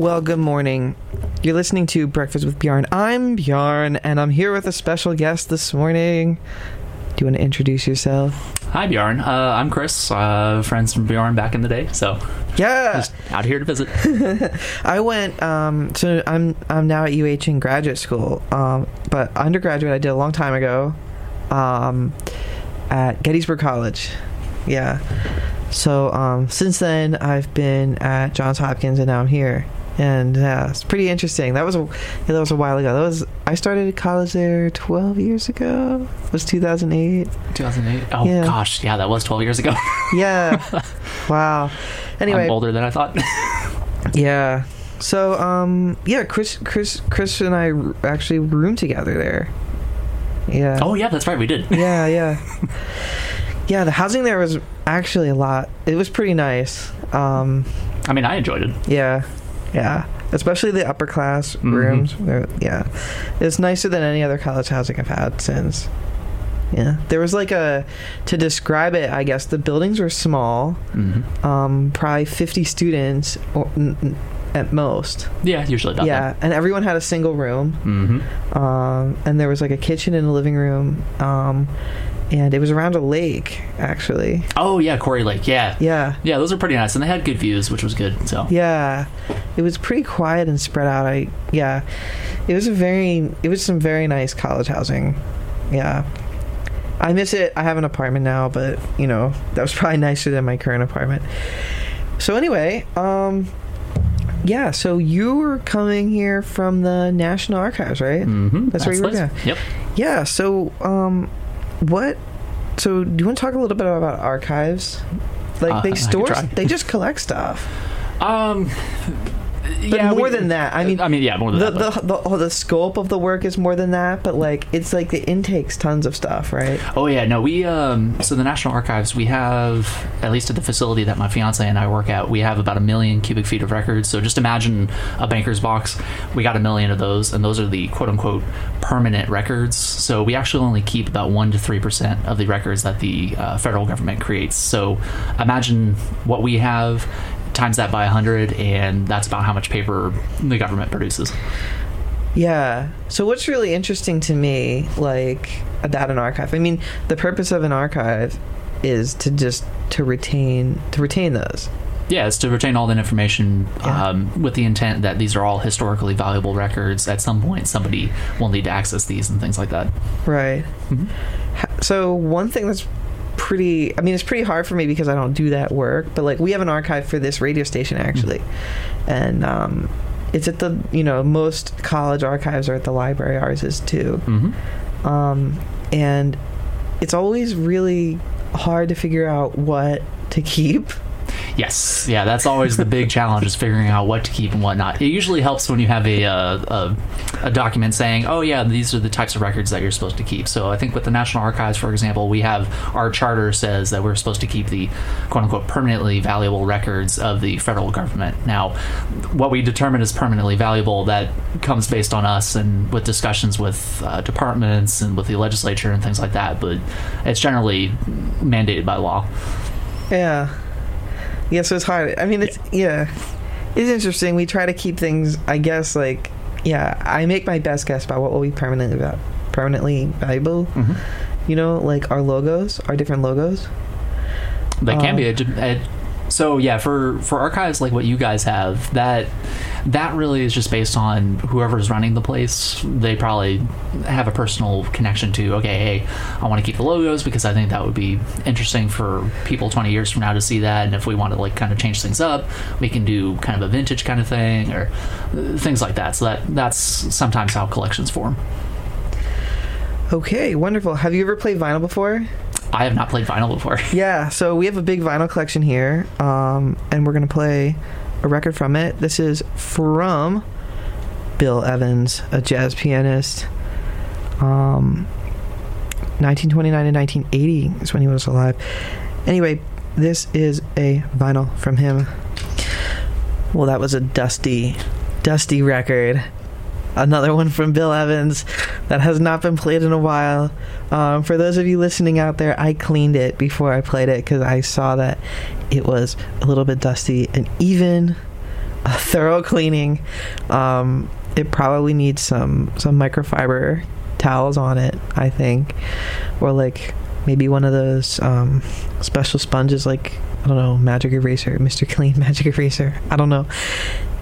Well, good morning. You're listening to Breakfast with Bjorn. I'm Bjorn, and I'm here with a special guest this morning. Do you want to introduce yourself? Hi, Bjorn. Uh, I'm Chris, uh, friends from Bjorn back in the day. So Yeah, just out here to visit. I went. Um, so I'm I'm now at UH in graduate school. Um, but undergraduate I did a long time ago, um, at Gettysburg College. Yeah. So um, since then I've been at Johns Hopkins, and now I'm here. And yeah, it's pretty interesting. That was a that was a while ago. That was I started college there 12 years ago. It was 2008. 2008. Oh Yeah. gosh, yeah, that was 12 years ago. Yeah. wow. Anyway, I'm older than I thought. Yeah. So, um, yeah, Chris, Chris, Chris and I actually roomed together there. Yeah. oh yeah, that's right, we did. Yeah, yeah. yeah, the housing there was actually a lot. It was pretty nice. Um, I mean, I enjoyed it. yeah, yeah. Especially the upper class Mhm. rooms. They're- Yeah. It's nicer than any other college housing I've had since. Yeah. There was like a, to describe it, I guess, the buildings were small, hmm um, probably 50 students or, n- n- at most. Yeah, usually about yeah, and everyone had a single room, hmm um, and there was like a kitchen and a living room, um, and it was around a lake, actually. Oh yeah, Quarry Lake. Yeah. Yeah, Yeah, those are pretty nice, and they had good views, which was good. So yeah, it was pretty quiet and spread out. I yeah, it was a very, it was some very nice college housing. Yeah. I miss it. I have an apartment now, but you know that was probably nicer than my current apartment. So anyway, um, yeah. So you were coming here from the National Archives, right? hmm That's where you were. Yep. Yeah. So, um, what? So, do you want to talk a little bit about archives? Like Uh, they store, they just collect stuff. Um. But yeah, more we- than that, I mean, I mean, yeah, more than the, that. but- the, the, oh, the scope of the work is more than that, but like it's like the intakes tons of stuff, right? Oh yeah, no, we um so the National Archives we have at least at the facility that my fiance and I work at, we have about a million cubic feet of records. So just imagine a banker's box. We got a million of those, and those are the quote unquote permanent records. So we actually only keep about one to three percent of the records that the uh, federal government creates. So imagine what we have times that by 100 and that's about how much paper the government produces Yeah. So what's really interesting to me, like about an archive? I mean, the purpose of an archive is to just to retain to retain those. Yeah, it's to retain all that information Yeah. um, with the intent that these are all historically valuable records. At some point, somebody will need to access these and things like that. Right. Mhm. So one thing that's pretty I mean it's pretty hard for me because I don't do that work, but like we have an archive for this radio station actually. And um it's at the you know, most college archives are at the library, ours is too. Mm-hmm. Um and it's always really hard to figure out what to keep. Yes, yeah, that's always the big challenge is figuring out what to keep and what not. It usually helps when you have a, uh, a a document saying, "Oh yeah, these are the types of records that you're supposed to keep." So I think with the National Archives, for example, we have our charter says that we're supposed to keep the quote unquote permanently valuable records of the federal government. Now, what we determine is permanently valuable that comes based on us and with discussions with uh, departments and with the legislature and things like that. But it's generally mandated by law. Yeah. Yeah, so it's hard. I mean, it's yeah, it's interesting. We try to keep things. I guess like yeah, I make my best guess about what will be permanently va- permanently valuable. Mm-hmm. You know, like our logos, our different logos. They can Um, be. It, it, so yeah, for for archives like what you guys have, that that really is just based on whoever's running the place. They probably have a personal connection to. Okay, hey, I want to keep the logos because I think that would be interesting for people twenty years from now to see that. And if we want to like kind of change things up, we can do kind of a vintage kind of thing or uh, things like that. So that that's sometimes how collections form. Okay, wonderful. Have you ever played vinyl before? I have not played vinyl before. Yeah, so we have a big vinyl collection here, um, and we're gonna play a record from it. This is from Bill Evans, a jazz pianist. Um, 1929 to 1980 is when he was alive. Anyway, this is a vinyl from him. Well, that was a dusty, dusty record. Another one from Bill Evans that has not been played in a while. Um, for those of you listening out there, I cleaned it before I played it because I saw that it was a little bit dusty. And even a thorough cleaning. Um, it probably needs some some microfiber towels on it, I think, or like maybe one of those um, special sponges, like I don't know, Magic Eraser, Mister Clean Magic Eraser. I don't know.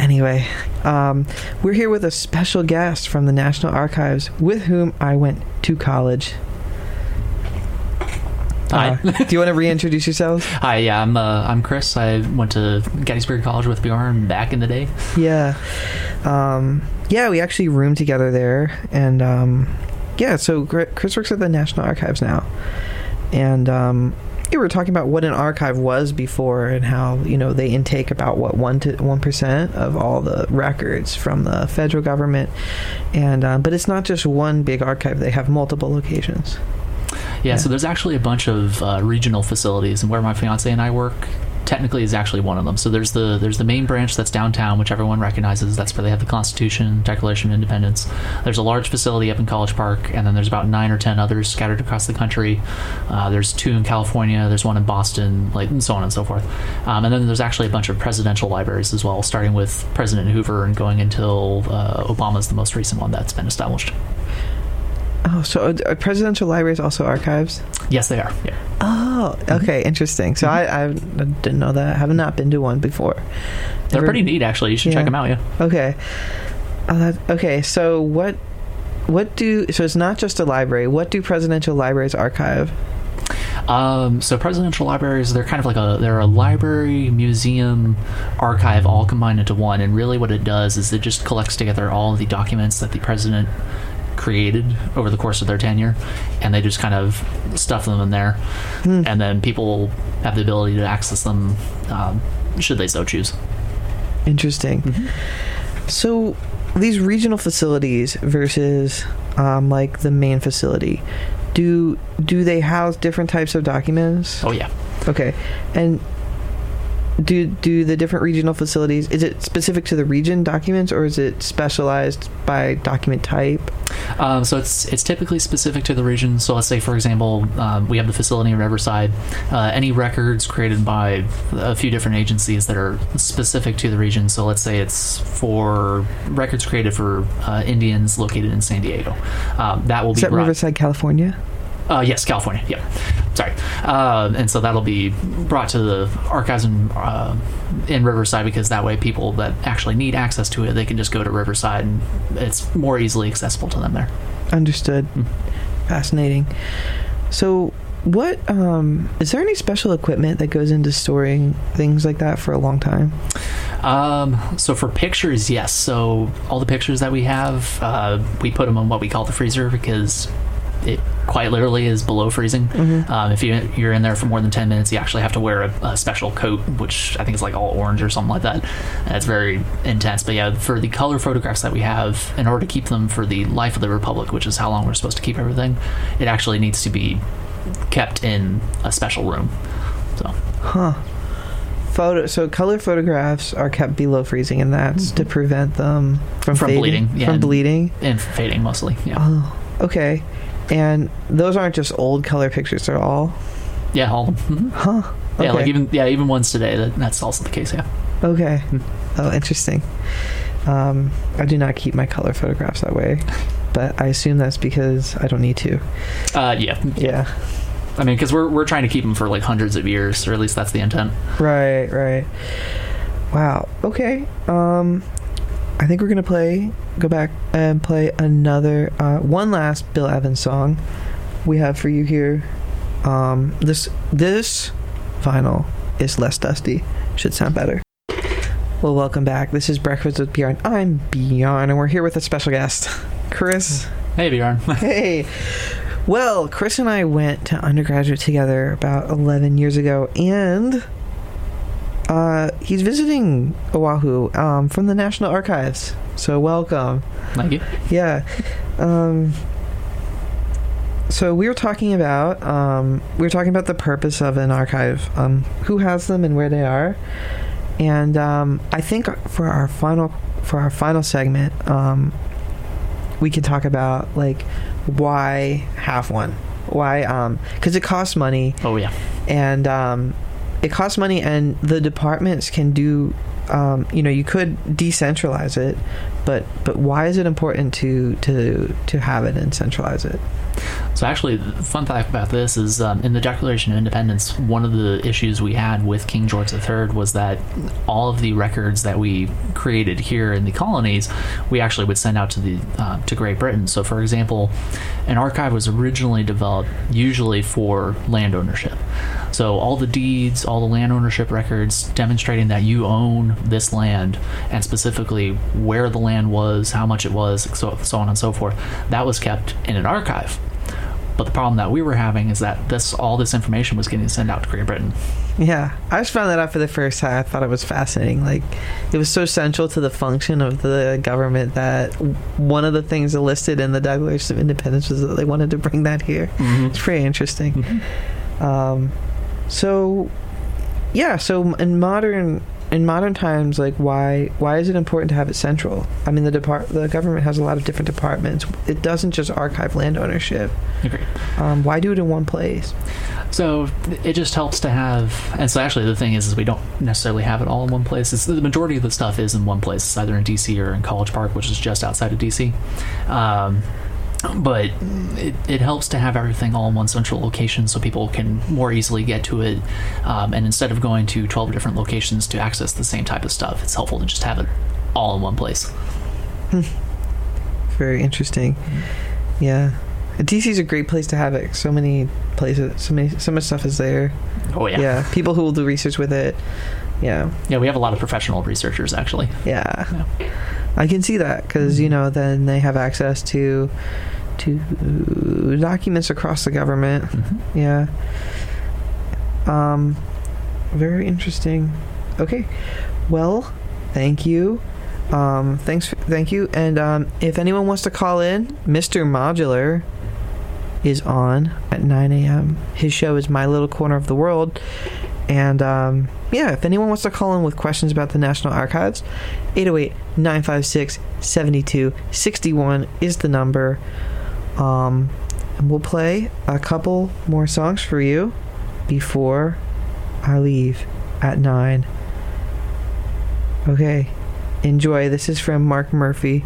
Anyway, um, we're here with a special guest from the National Archives, with whom I went to college. Hi. Uh, do you want to reintroduce yourselves? Hi, yeah, I'm uh, I'm Chris. I went to Gettysburg College with Bjorn back in the day. Yeah. Um, yeah, we actually roomed together there. And um, yeah, so Chris works at the National Archives now. And um, we were talking about what an archive was before and how, you know, they intake about, what, 1 to 1% of all the records from the federal government. And uh, But it's not just one big archive, they have multiple locations. Yeah, Yeah. so there's actually a bunch of uh, regional facilities, and where my fiance and I work technically is actually one of them. So there's the there's the main branch that's downtown, which everyone recognizes. That's where they have the Constitution, Declaration of Independence. There's a large facility up in College Park, and then there's about nine or ten others scattered across the country. Uh, there's two in California. There's one in Boston, like and so on and so forth. Um, and then there's actually a bunch of presidential libraries as well, starting with President Hoover and going until uh, Obama's the most recent one that's been established. Oh, so are- are presidential libraries also archives? Yes, they are. Yeah. Oh, okay, interesting. So I, I didn't know that. I have not been to one before. They're Never- pretty neat, actually. You should Yeah. check them out. Yeah. Okay. That, okay. So what? What do? So it's not just a library. What do presidential libraries archive? Um, so presidential libraries, they're kind of like a they're a library, museum, archive all combined into one. And really, what it does is it just collects together all of the documents that the president created over the course of their tenure, and they just kind of stuff them in there, Hmm. and then people have the ability to access them um, should they so choose. Interesting. So these regional facilities versus um, like the main facility, do do they house different types of documents? Oh yeah. Okay, and do do the different regional facilities is it specific to the region documents or is it specialized by document type? Um, so it's it's typically specific to the region. So let's say, for example, um, we have the facility in Riverside. Uh, any records created by a few different agencies that are specific to the region. So let's say it's for records created for uh, Indians located in San Diego. Um, that will Is be that brought. Riverside, California? Uh, yes, California. Yeah, sorry. Uh, and so that'll be brought to the archives in, uh, in Riverside because that way people that actually need access to it, they can just go to Riverside and it's more easily accessible to them there. Understood. Mm. Fascinating. So, what um, is there any special equipment that goes into storing things like that for a long time? Um, so for pictures, yes. So all the pictures that we have, uh, we put them on what we call the freezer because it quite literally is below freezing. Mhm. Um, if you, you're in there for more than 10 minutes, you actually have to wear a, a special coat, which I think is like all orange or something like that. And it's very intense. But yeah, for the color photographs that we have, in order to keep them for the life of the Republic, which is how long we're supposed to keep everything, it actually needs to be kept in a special room. So Huh. Photo. So color photographs are kept below freezing, and that's to prevent them from Mm-hmm. From fading- bleeding, yeah. From bleeding. and fading mostly. Yeah. Oh, okay. And those aren't just old color pictures; they're all. Yeah, all of them. Mhm. Huh. Okay. Yeah, like even yeah, even ones today. That, that's also the case. Yeah. Okay. Hmm. Oh, interesting. Um, I do not keep my color photographs that way, but I assume that's because I don't need to. Uh, yeah. Yeah. I mean, because we're we're trying to keep them for like hundreds of years, or at least that's the intent. Right, right. Wow. Okay. Um I think we're going to play go back and play another uh one last Bill Evans song we have for you here. Um this this vinyl is less dusty. Should sound better. Well, welcome back. This is Breakfast with Bjorn. I'm Bjorn and we're here with a special guest, Chris. Hey, Bjorn. Hey. Well, Chris and I went to undergraduate together about 11 years ago, and uh, he's visiting Oahu um, from the National Archives. So, welcome. Thank you. Yeah. Um, so we were talking about um, we were talking about the purpose of an archive, um, who has them and where they are, and um, I think for our final for our final segment, um, we could talk about like why have one, why because it costs money Oh yeah. and um, it costs money, and the departments can do um, you know, you could decentralize it, but but why is it important to to to have it and centralize it? So actually, the fun fact about this is um, in the Declaration of Independence, one of the issues we had with King George III was that all of the records that we created here in the colonies, we actually would send out to the uh, to Great Britain. So, for example, an archive was originally developed usually for land ownership. So all the deeds, all the land ownership records demonstrating that you own this land and specifically where the land was, how much it was, so, so on and so forth, that was kept in an archive. But the problem that we were having is that this all this information was getting sent out to Great Britain. Yeah, I just found that out for the first time. I thought it was fascinating. Like, it was so central to the function of the government that one of the things listed in the Declaration of Independence was that they wanted to bring that here. Mm-hmm. It's pretty interesting. Mhm. Um, so, yeah. So in modern in modern times, like why why is it important to have it central? I mean, the depart the government has a lot of different departments. It doesn't just archive land ownership. Agreed. Um, why do it in one place? So it just helps to have, and so actually the thing is, is we don't necessarily have it all in one place. It's, the majority of the stuff is in one place, it's either in DC or in College Park, which is just outside of DC. Um, but it, it helps to have everything all in one central location so people can more easily get to it. Um, and instead of going to 12 different locations to access the same type of stuff, it's helpful to just have it all in one place. Very interesting. Yeah, DC's a great place to have it. So many places, so many, so much stuff is there. Oh, yeah. Yeah, people who will do research with it. Yeah, Yeah, we have a lot of professional researchers, actually. yeah. Yeah. I can see that because you know then they have access to to documents across the government. Mhm. Yeah. Um, very interesting. Okay. Well, thank you. Um, thanks. For, thank you. And um, if anyone wants to call in, Mr. Modular is on at 9 a.m. His show is My Little Corner of the World. And um, yeah, if anyone wants to call in with questions about the National Archives, 808 956 7261 is the number. Um, and we'll play a couple more songs for you before I leave at 9. Okay, enjoy. This is from Mark Murphy